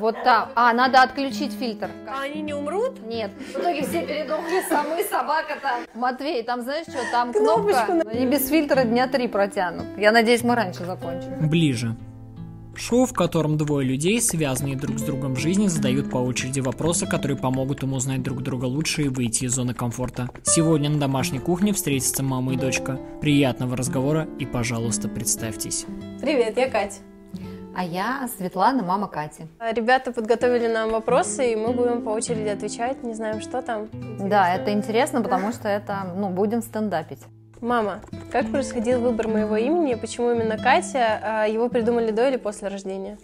Вот там. А, надо отключить фильтр. А они не умрут? Нет. В итоге все передохли, самы, собака там. Матвей, там знаешь что, там Кнопочку кнопка. Они без фильтра дня три протянут. Я надеюсь, мы раньше закончим. Ближе. Шоу, в котором двое людей, связанные друг с другом в жизни, задают по очереди вопросы, которые помогут им узнать друг друга лучше и выйти из зоны комфорта. Сегодня на домашней кухне встретятся мама и дочка. Приятного разговора и, пожалуйста, представьтесь. Привет, я Катя. А я Светлана, мама Кати. Ребята подготовили нам вопросы, и мы будем по очереди отвечать. Не знаем, что там. Да, это интересно, потому что это, ну, будем стендапить. Мама, как происходил выбор моего имени? Почему именно Катя? А Его придумали до или после рождения?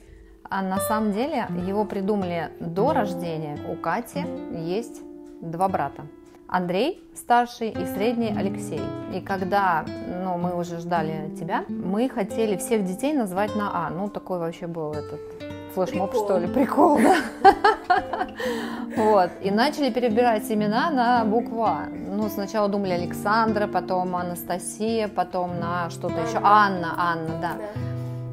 А на самом деле его придумали до рождения. У Кати есть два брата. Андрей старший и средний Алексей. И когда ну, мы уже ждали тебя, мы хотели всех детей назвать на А. Ну, такой вообще был этот флешмоб, Прикол. что ли, прикол, да. Вот. И начали перебирать имена на букву А. Ну, сначала думали Александра, потом Анастасия, потом на что-то еще. Анна, Анна, да.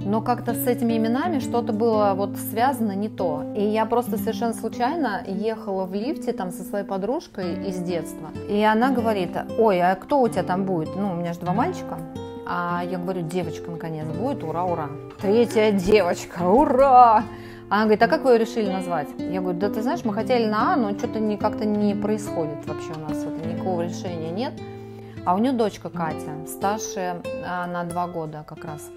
Но как-то с этими именами что-то было вот связано не то. И я просто совершенно случайно ехала в лифте там со своей подружкой из детства. И она говорит, ой, а кто у тебя там будет? Ну, у меня же два мальчика. А я говорю, девочка наконец будет, ура, ура. Третья девочка, ура! Она говорит, а как вы ее решили назвать? Я говорю, да ты знаешь, мы хотели на А, но что-то не, как-то не происходит вообще у нас, вот, никакого решения нет. А у нее дочка Катя, старше а, на два года как раз.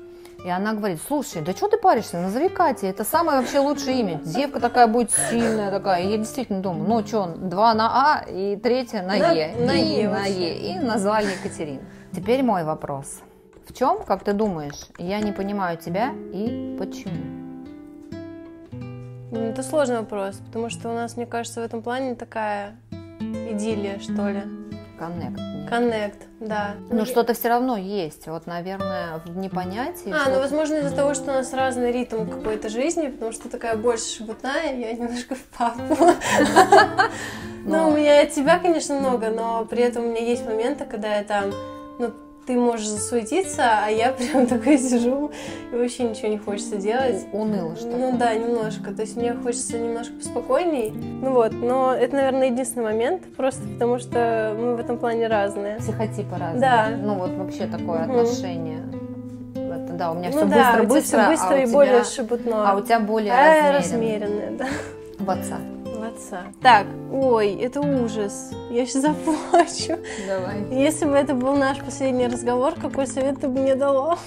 И она говорит, слушай, да что ты паришься, назови Катя, это самое вообще лучшее имя. Девка такая будет сильная такая. И я действительно думаю, ну что, два на А и третья на На- Е. на и Е на. Е. И назвали Екатерину. Теперь мой вопрос. В чем, как ты думаешь, я не понимаю тебя и почему? Ну, Это сложный вопрос, потому что у нас, мне кажется, в этом плане такая идиллия, что ли. Коннект. Коннект, да. Ну что-то все равно есть. Вот, наверное, в непонятии. А, что- ну, возможно, из-за того, что у нас разный ритм какой-то жизни, потому что такая больше шебутная, я немножко в папу. Ну, у меня от тебя, конечно, много, но при этом у меня есть моменты, когда я там, ну, ты можешь засуетиться, а я прям такая сижу, и вообще ничего не хочется делать. Уныло что Ну да, немножко. То есть мне хочется немножко поспокойней. Ну вот, но это, наверное, единственный момент, просто потому что мы в этом плане разные. Психотипы разные. Да. Ну вот вообще такое Мгм. отношение. Это, да, у меня все ну да, быстро, у тебя быстро, все быстро а у и тебя- более шебутно. А у тебя более А, размеренно. размеренное, да. В отца. Так, ой, это ужас. Я сейчас заплачу. Давай. Если бы это был наш последний разговор, какой совет ты бы мне дала?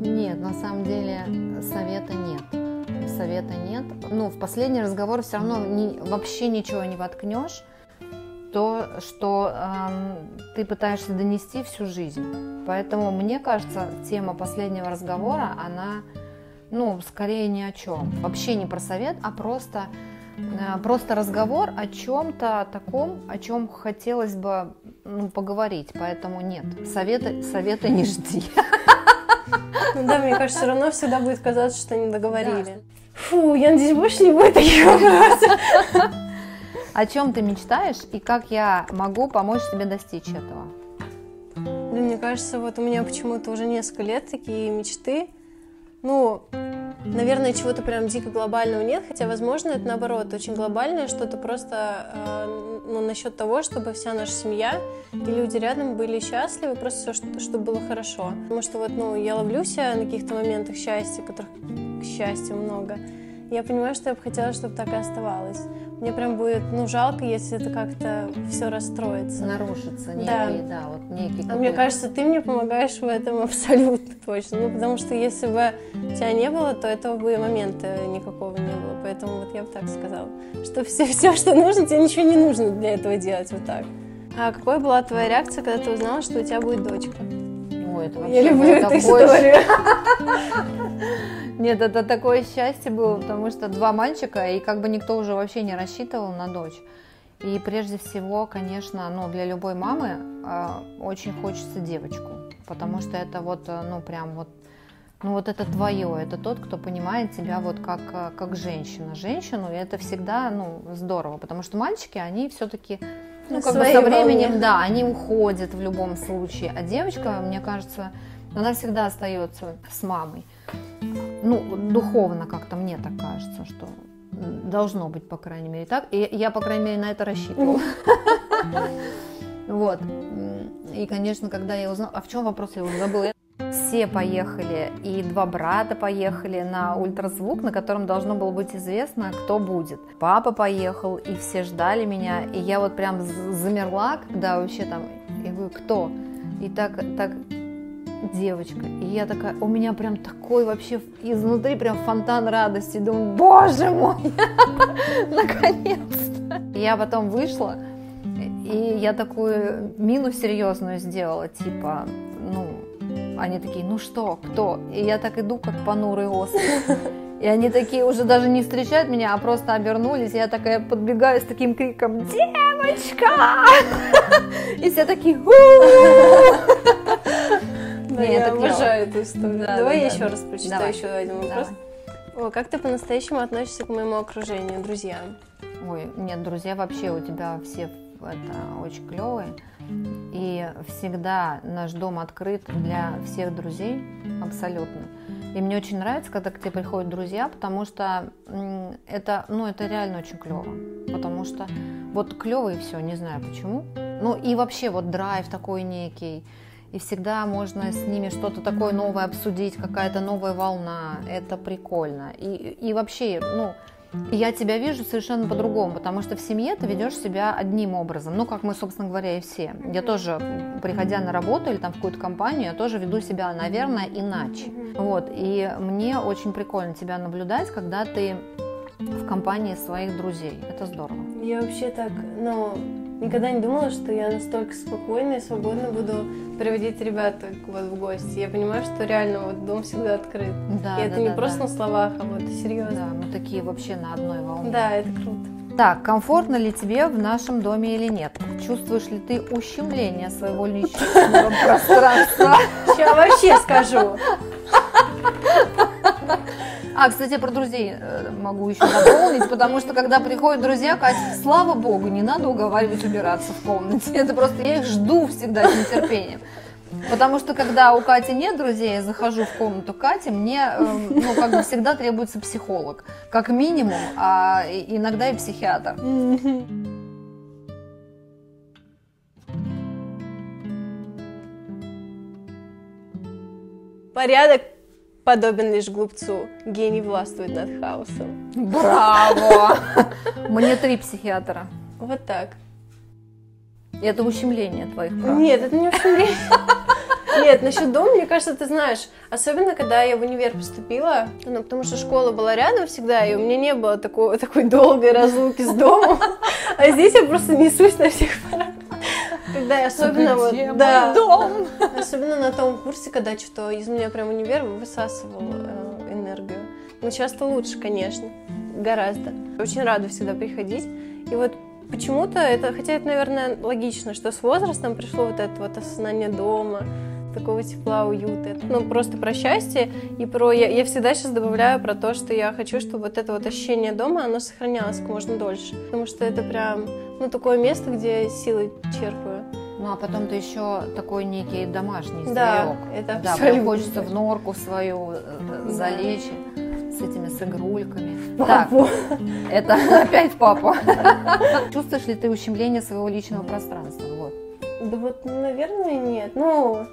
Нет, на самом деле совета нет. Совета нет. Ну, в последний разговор все равно ни- вообще ничего не воткнешь. То, что эм, ты пытаешься донести всю жизнь. Поэтому, мне кажется, тема последнего разговора, она, ну, скорее ни о чем. Вообще не про совет, а просто, э, просто разговор о чем-то таком, о чем хотелось бы ну, поговорить. Поэтому нет, совета, совета не жди. Ну да, мне кажется, все равно всегда будет казаться, что не договорили. Фу, я надеюсь, больше не будет таких вопросов. О чем ты мечтаешь и как я могу помочь тебе достичь этого? Блин, мне кажется, вот у меня почему-то уже несколько лет такие мечты. Ну, наверное, чего-то прям дико глобального нет, хотя, возможно, это наоборот, очень глобальное, что-то просто э, ну, насчет того, чтобы вся наша семья и люди рядом были счастливы, просто все, чтобы было хорошо. Потому что вот, ну, я ловлю себя на каких-то моментах счастья, которых, к счастью, много. И я понимаю, что я бы хотела, чтобы так и оставалось. Мне прям будет, ну, жалко, если это как-то все расстроится. Нарушится Да. некий, да, вот некий А мне какой-то- кажется, ты мне помогаешь в этом абсолютно точно. Ну, потому что если бы тебя не было, то этого бы и момента никакого не было. Поэтому вот я бы так сказала, что все, все, что нужно, тебе ничего не нужно для этого делать вот так. А какой была твоя реакция, когда ты узнала, что у тебя будет дочка? Ой, это Я вообще люблю было эту историю. Нет, это такое счастье было, потому что два мальчика, и как бы никто уже вообще не рассчитывал на дочь. И прежде всего, конечно, ну, для любой мамы э, очень хочется девочку, потому что это вот, э, ну, прям вот, ну, вот это твое, это тот, кто понимает тебя вот как, э, как женщина. Женщину, и это всегда, ну, здорово, потому что мальчики, они все-таки, ну, как бы со временем, волне. да, они уходят в любом случае, а девочка, мне кажется, она всегда остается с мамой. ну, духовно как-то мне так кажется, что должно быть, по крайней мере, так. И я, по крайней мере, на это рассчитывала. Вот. И, конечно, когда я узнала... А в чем вопрос? Я уже забыла. Все поехали, и два брата поехали на ультразвук, на котором должно было быть известно, кто будет. Папа поехал, и все ждали меня, и я вот прям замерла, когда вообще там, я говорю, кто? И так, так девочка. И я такая, у меня прям такой вообще изнутри прям фонтан радости. Думаю, боже мой, наконец-то. Я потом вышла, и я такую мину серьезную сделала, типа, они такие, ну что, кто? И я так иду, как понурый остров. И они такие уже даже не встречают меня, а просто обернулись. Я такая подбегаю с таким криком «Девочка!» И все такие Да, я обожаю эту историю. Давай я еще раз прочитаю еще один вопрос. О, как ты по-настоящему относишься к моему окружению, друзьям? Ой, нет, друзья вообще у тебя все это очень клевые. И всегда наш дом открыт для всех друзей, абсолютно. И мне очень нравится, когда к тебе приходят друзья, потому что это, ну, это реально очень клево. Потому что вот клево и все, не знаю почему. Ну и вообще вот драйв такой некий. И всегда можно с ними что-то такое новое обсудить, какая-то новая волна. Это прикольно. И, и вообще, ну, я тебя вижу совершенно по-другому, потому что в семье ты ведешь себя одним образом, ну, как мы, собственно говоря, и все. Я тоже, приходя на работу или там в какую-то компанию, я тоже веду себя, наверное, иначе. Вот, и мне очень прикольно тебя наблюдать, когда ты в компании своих друзей. Это здорово. Я вообще так, ну, никогда не думала, что я настолько спокойно и свободно буду приводить ребят вот в гости. Я понимаю, что реально вот дом всегда открыт. Да, и это да, не да, просто на словах, а вот серьезно. Да, мы такие вообще на одной волне. Да, это круто. Так, комфортно ли тебе в нашем доме или нет? Чувствуешь ли ты ущемление своего личного пространства? Сейчас вообще скажу. А, кстати, про друзей э, могу еще дополнить, потому что когда приходят друзья, Катя, слава богу, не надо уговаривать убираться в комнате. Это просто я их жду всегда с нетерпением. Потому что когда у Кати нет друзей, я захожу в комнату Кати, мне, э, ну, как бы всегда требуется психолог. Как минимум, а иногда и психиатр. Порядок подобен лишь глупцу. Гений властвует над хаосом. Браво! Мне три психиатра. Вот так. Это ущемление твоих прав. Нет, это не ущемление. Нет, насчет дома, мне кажется, ты знаешь, особенно когда я в универ поступила, ну, потому что школа была рядом всегда, и у меня не было такой, такой долгой разлуки с домом, а здесь я просто несусь на всех парах. Когда я особенно вот, да, дом? особенно на том курсе, когда что-то из меня прям универ высасывал э, энергию. Но часто лучше, конечно, гораздо. Очень рада всегда приходить. И вот почему-то это, хотя это, наверное, логично, что с возрастом пришло вот это вот осознание дома, такого тепла, уюта. Ну, просто про счастье и про... Я, я всегда сейчас добавляю про то, что я хочу, чтобы вот это вот ощущение дома, оно сохранялось как можно дольше. Потому что это прям, ну, такое место, где силы черпаю. Ну, а потом ты еще такой некий домашний да, это Да, хочется в норку свою э, залечь с этими с игрульками. Папу. Так, это опять папа. Чувствуешь ли ты ущемление своего личного пространства? Вот. Да вот, наверное, нет. Ну,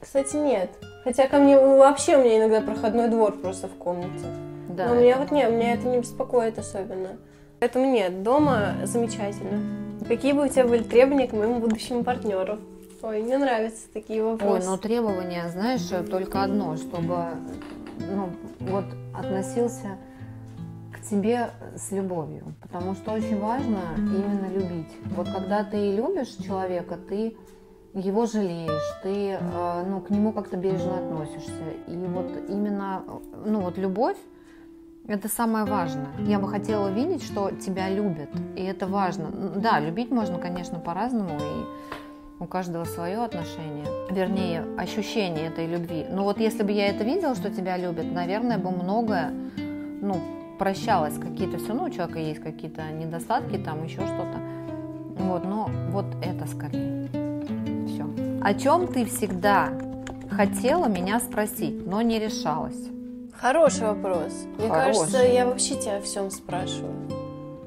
кстати, нет. Хотя ко мне вообще у меня иногда проходной двор просто в комнате. Да. Но меня вот нет, меня это не беспокоит особенно. Поэтому нет, дома замечательно. Какие бы у тебя были требования к моему будущему партнеру? Ой, мне нравятся такие вопросы. Ой, ну требования, знаешь, только одно, чтобы ну, вот относился к тебе с любовью. Потому что очень важно именно любить. Вот когда ты любишь человека, ты его жалеешь, ты э, ну, к нему как-то бережно относишься. И вот именно ну, вот любовь это самое важное. Я бы хотела видеть, что тебя любят, и это важно. Да, любить можно, конечно, по-разному, и у каждого свое отношение, вернее, ощущение этой любви. Но вот если бы я это видела, что тебя любят, наверное, бы многое, ну, прощалось, какие-то все, ну, у человека есть какие-то недостатки, там еще что-то. Вот, но вот это скорее. Все. О чем ты всегда хотела меня спросить, но не решалась? Хороший вопрос. Мне Хороший. кажется, я вообще тебя о всем спрашиваю.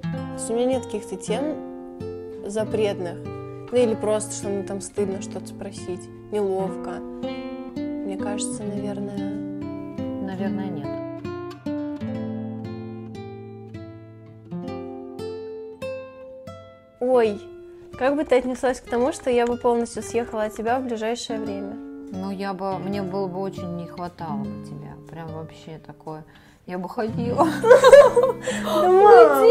То есть у меня нет каких-то тем запретных. Ну или просто, что мне там стыдно что-то спросить, неловко. Мне кажется, наверное... Наверное, нет. Ой, как бы ты отнеслась к тому, что я бы полностью съехала от тебя в ближайшее время? Ну, я бы, мне было бы очень не хватало бы тебя. Прям вообще такое. Я бы ходила. Да, мам!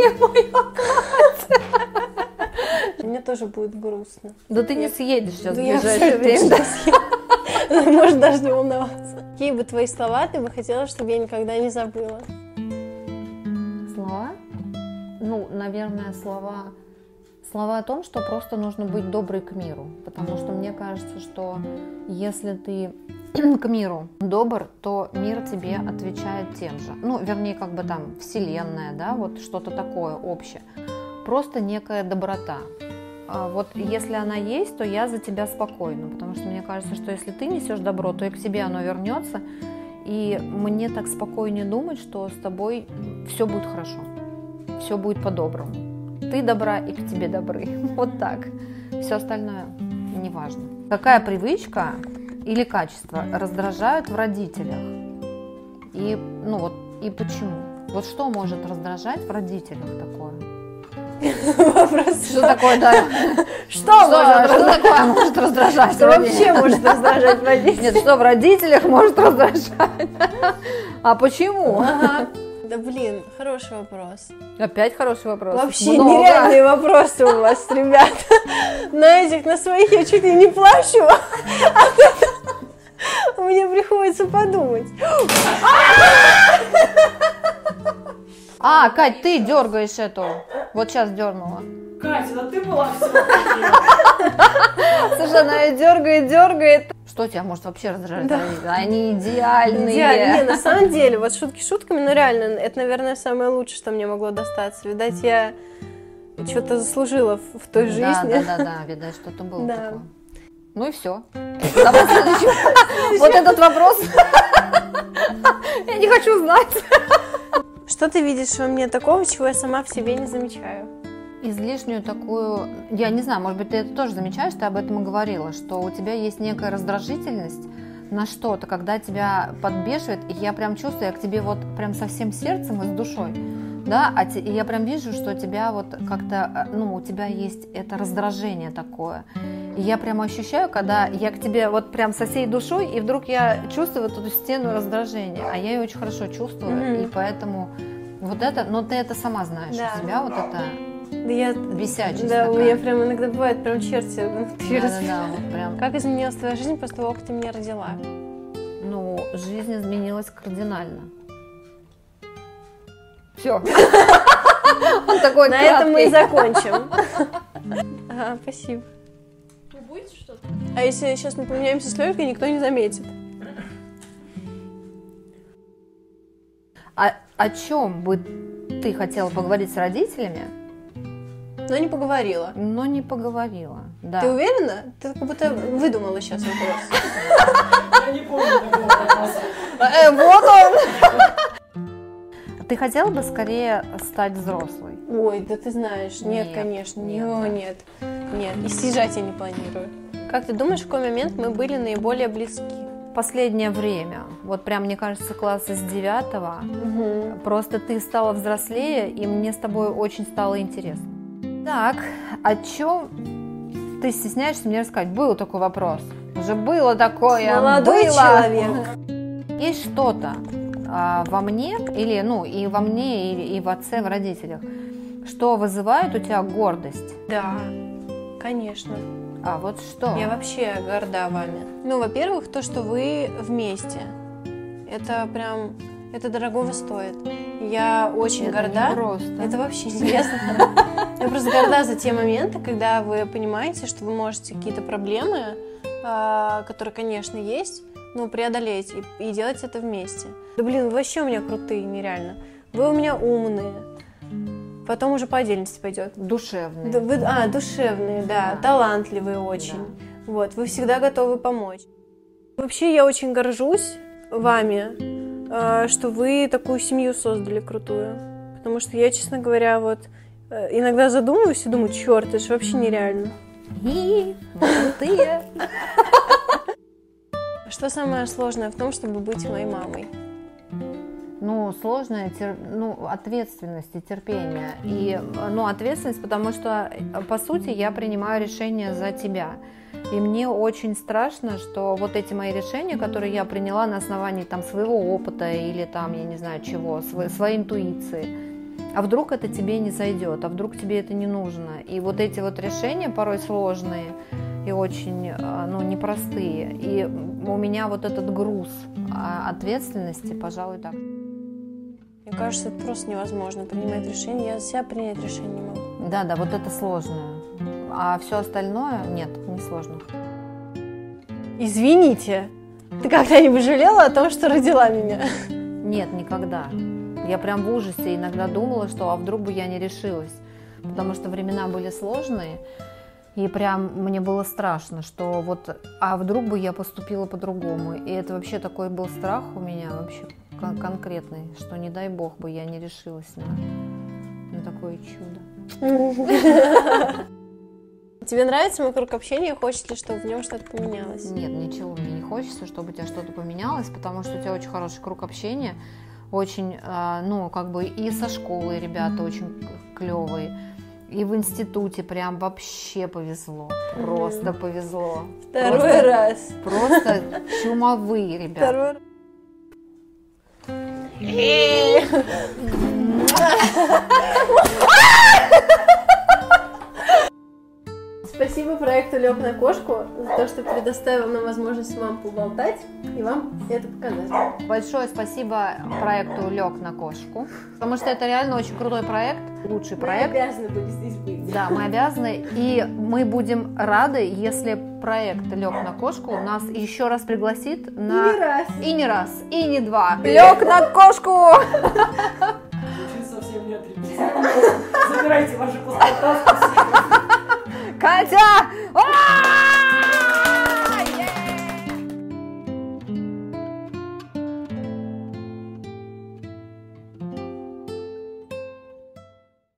Мне тоже будет грустно. Да ты не съедешь сейчас в ближайшее время. Можешь даже не волноваться. Какие бы твои слова ты бы хотела, чтобы я никогда не забыла? Слова? Ну, наверное, слова... Слова о том, что просто нужно быть доброй к миру. Потому что мне кажется, что если ты к миру добр, то мир тебе отвечает тем же. Ну, вернее, как бы там вселенная, да, вот что-то такое общее. Просто некая доброта. А Вот если она есть, то я за тебя спокойна, потому что мне кажется, что если ты несешь добро, то и к тебе оно вернется, и мне так спокойнее думать, что с тобой все будет хорошо, все будет по-доброму. Ты добра и к тебе добры. Вот так. Все остальное не важно. Какая привычка или качество раздражают в родителях? И, ну вот, и почему? Вот что может раздражать в родителях такое? Вопрос. Что такое, да? Что Что, может что такое может раздражать? Что в вообще родителях? может раздражать родителей? Нет, что в родителях может раздражать? А почему? Ага. Да блин, хороший вопрос. Опять хороший вопрос. Вообще Много. нереальные вопросы у вас, ребята. На этих, на своих я чуть ли не плачу. А Мне приходится подумать. А, Кать, ты дергаешь эту. Вот сейчас дернула. Катя, да ты была все Слушай, она ее дергает, дергает. Что тебя может вообще раздражать? Да. Они идеальные. Идеально. Не, на самом деле, вот шутки шутками, но реально, это, наверное, самое лучшее, что мне могло достаться. Видать, я что-то заслужила в, в той Да, жизни. да, да, да, видать, что-то было Да. такое. Ну и все. Давай следующий. Вот этот вопрос. Я не хочу знать. Что ты видишь во мне такого, чего я сама в себе не замечаю? Излишнюю такую, я не знаю, может быть, ты это тоже замечаешь, ты об этом и говорила, что у тебя есть некая раздражительность на что-то, когда тебя подбешивает, и я прям чувствую, я к тебе вот прям со всем сердцем и с душой, да, а те- и я прям вижу, что тебя вот как-то, э, ну, у тебя есть это раздражение такое, и я прям ощущаю, когда я к тебе вот прям со всей душой, и вдруг я чувствую вот эту стену раздражения, а я ее очень хорошо чувствую, Мгм. и поэтому вот это, но ты это сама знаешь, Да. у тебя вот это Да я... Висячесть Да, у такая. меня прям иногда бывает прям черти внутри Да, да, да, вот прям. Как изменилась твоя жизнь после того, как ты меня родила? Ну, жизнь изменилась кардинально. Все. Он такой На этом мы и закончим. Ага, спасибо. А если сейчас мы поменяемся с Лёлькой, никто не заметит. А о чем бы ты хотела поговорить с родителями, Но не поговорила. но не поговорила? Да. Ты уверена? Ты как будто выдумала сейчас вопрос. Я не помню такого вопроса. Э, вот он. Ты хотела бы скорее стать взрослой? Ой, да ты знаешь, нет, Нет, конечно, нет, О, нет, нет, и съезжать я не планирую. Как ты думаешь, в какой момент мы были наиболее близки? Последнее время, вот прям, мне кажется, класса с девятого, Угу. Просто ты стала взрослее, и мне с тобой очень стало интересно. Так, о чем ты стесняешься мне рассказать? Был такой вопрос. Уже было такое. Молодой было. человек. Есть что-то а, во мне, или, ну, и во мне, и, и в отце, в родителях, что вызывает у тебя гордость? Да, конечно. А вот что? Я вообще горда вами. Ну, во-первых, то, что вы вместе. Это прям, это дорогого стоит. Я очень Это горда. просто. Это вообще интересно. Я просто горда за те моменты, когда вы понимаете, что вы можете какие-то проблемы, а, которые, конечно, есть, ну, преодолеть и, и делать это вместе. Да блин, вы вообще у меня крутые, нереально. Вы у меня умные. Потом уже по отдельности пойдет. Душевный. Да, вы- а, душевные, да, Да. талантливые очень. Вот, вы всегда готовы помочь. Вообще, я очень горжусь вами, э, что вы такую семью создали крутую. Потому что я, честно говоря, вот иногда задумываюсь и думаю, черт, это же вообще нереально. И крутые. Что самое сложное в том, чтобы быть моей мамой? Ну, сложная тер... ну, ответственность и терпение. И, ну, ответственность, потому что, по сути, я принимаю решение за тебя. И мне очень страшно, что вот эти мои решения, которые я приняла на основании там своего опыта или там, я не знаю чего, своей, своей интуиции, а вдруг это тебе не зайдет, а вдруг тебе это не нужно. И вот эти вот решения порой сложные и очень а, ну, непростые. И у меня вот этот груз а, ответственности, пожалуй, так. Мне кажется, это просто невозможно принимать решение. Я за себя принять решение не могу. Да, да, вот это сложное. А все остальное нет, не сложно. Извините, ты когда-нибудь жалела о том, что родила меня? Нет, никогда. Я прям в ужасе иногда думала, что а вдруг бы я не решилась. Потому что времена были сложные, и прям мне было страшно, что вот, а вдруг бы я поступила по-другому. И это вообще такой был страх у меня вообще кон- конкретный, что не дай бог бы я не решилась на, на такое чудо. Тебе нравится мой круг общения? Хочешь ли, чтобы в нем что-то поменялось? Нет, ничего мне не хочется, чтобы у тебя что-то поменялось, потому что у тебя очень хороший круг общения, очень, а, ну, как бы и со школы ребята очень клевые, и в институте прям вообще повезло, просто повезло. Второй Просто- раз. Просто чумовые ребята. Второй раз. Спасибо проекту Лег на кошку за то, что предоставил нам возможность вам поболтать и вам это показать. Большое спасибо проекту Лег на кошку, потому что это реально очень крутой проект, лучший проект. обязаны были здесь быть. Да, мы обязаны, и мы будем рады, если проект Лег на кошку нас еще раз пригласит на... Не раз. И не раз, и не два. Лег на кошку! Совсем не отрепетировано. Забирайте ваши паспорта. Катя! А!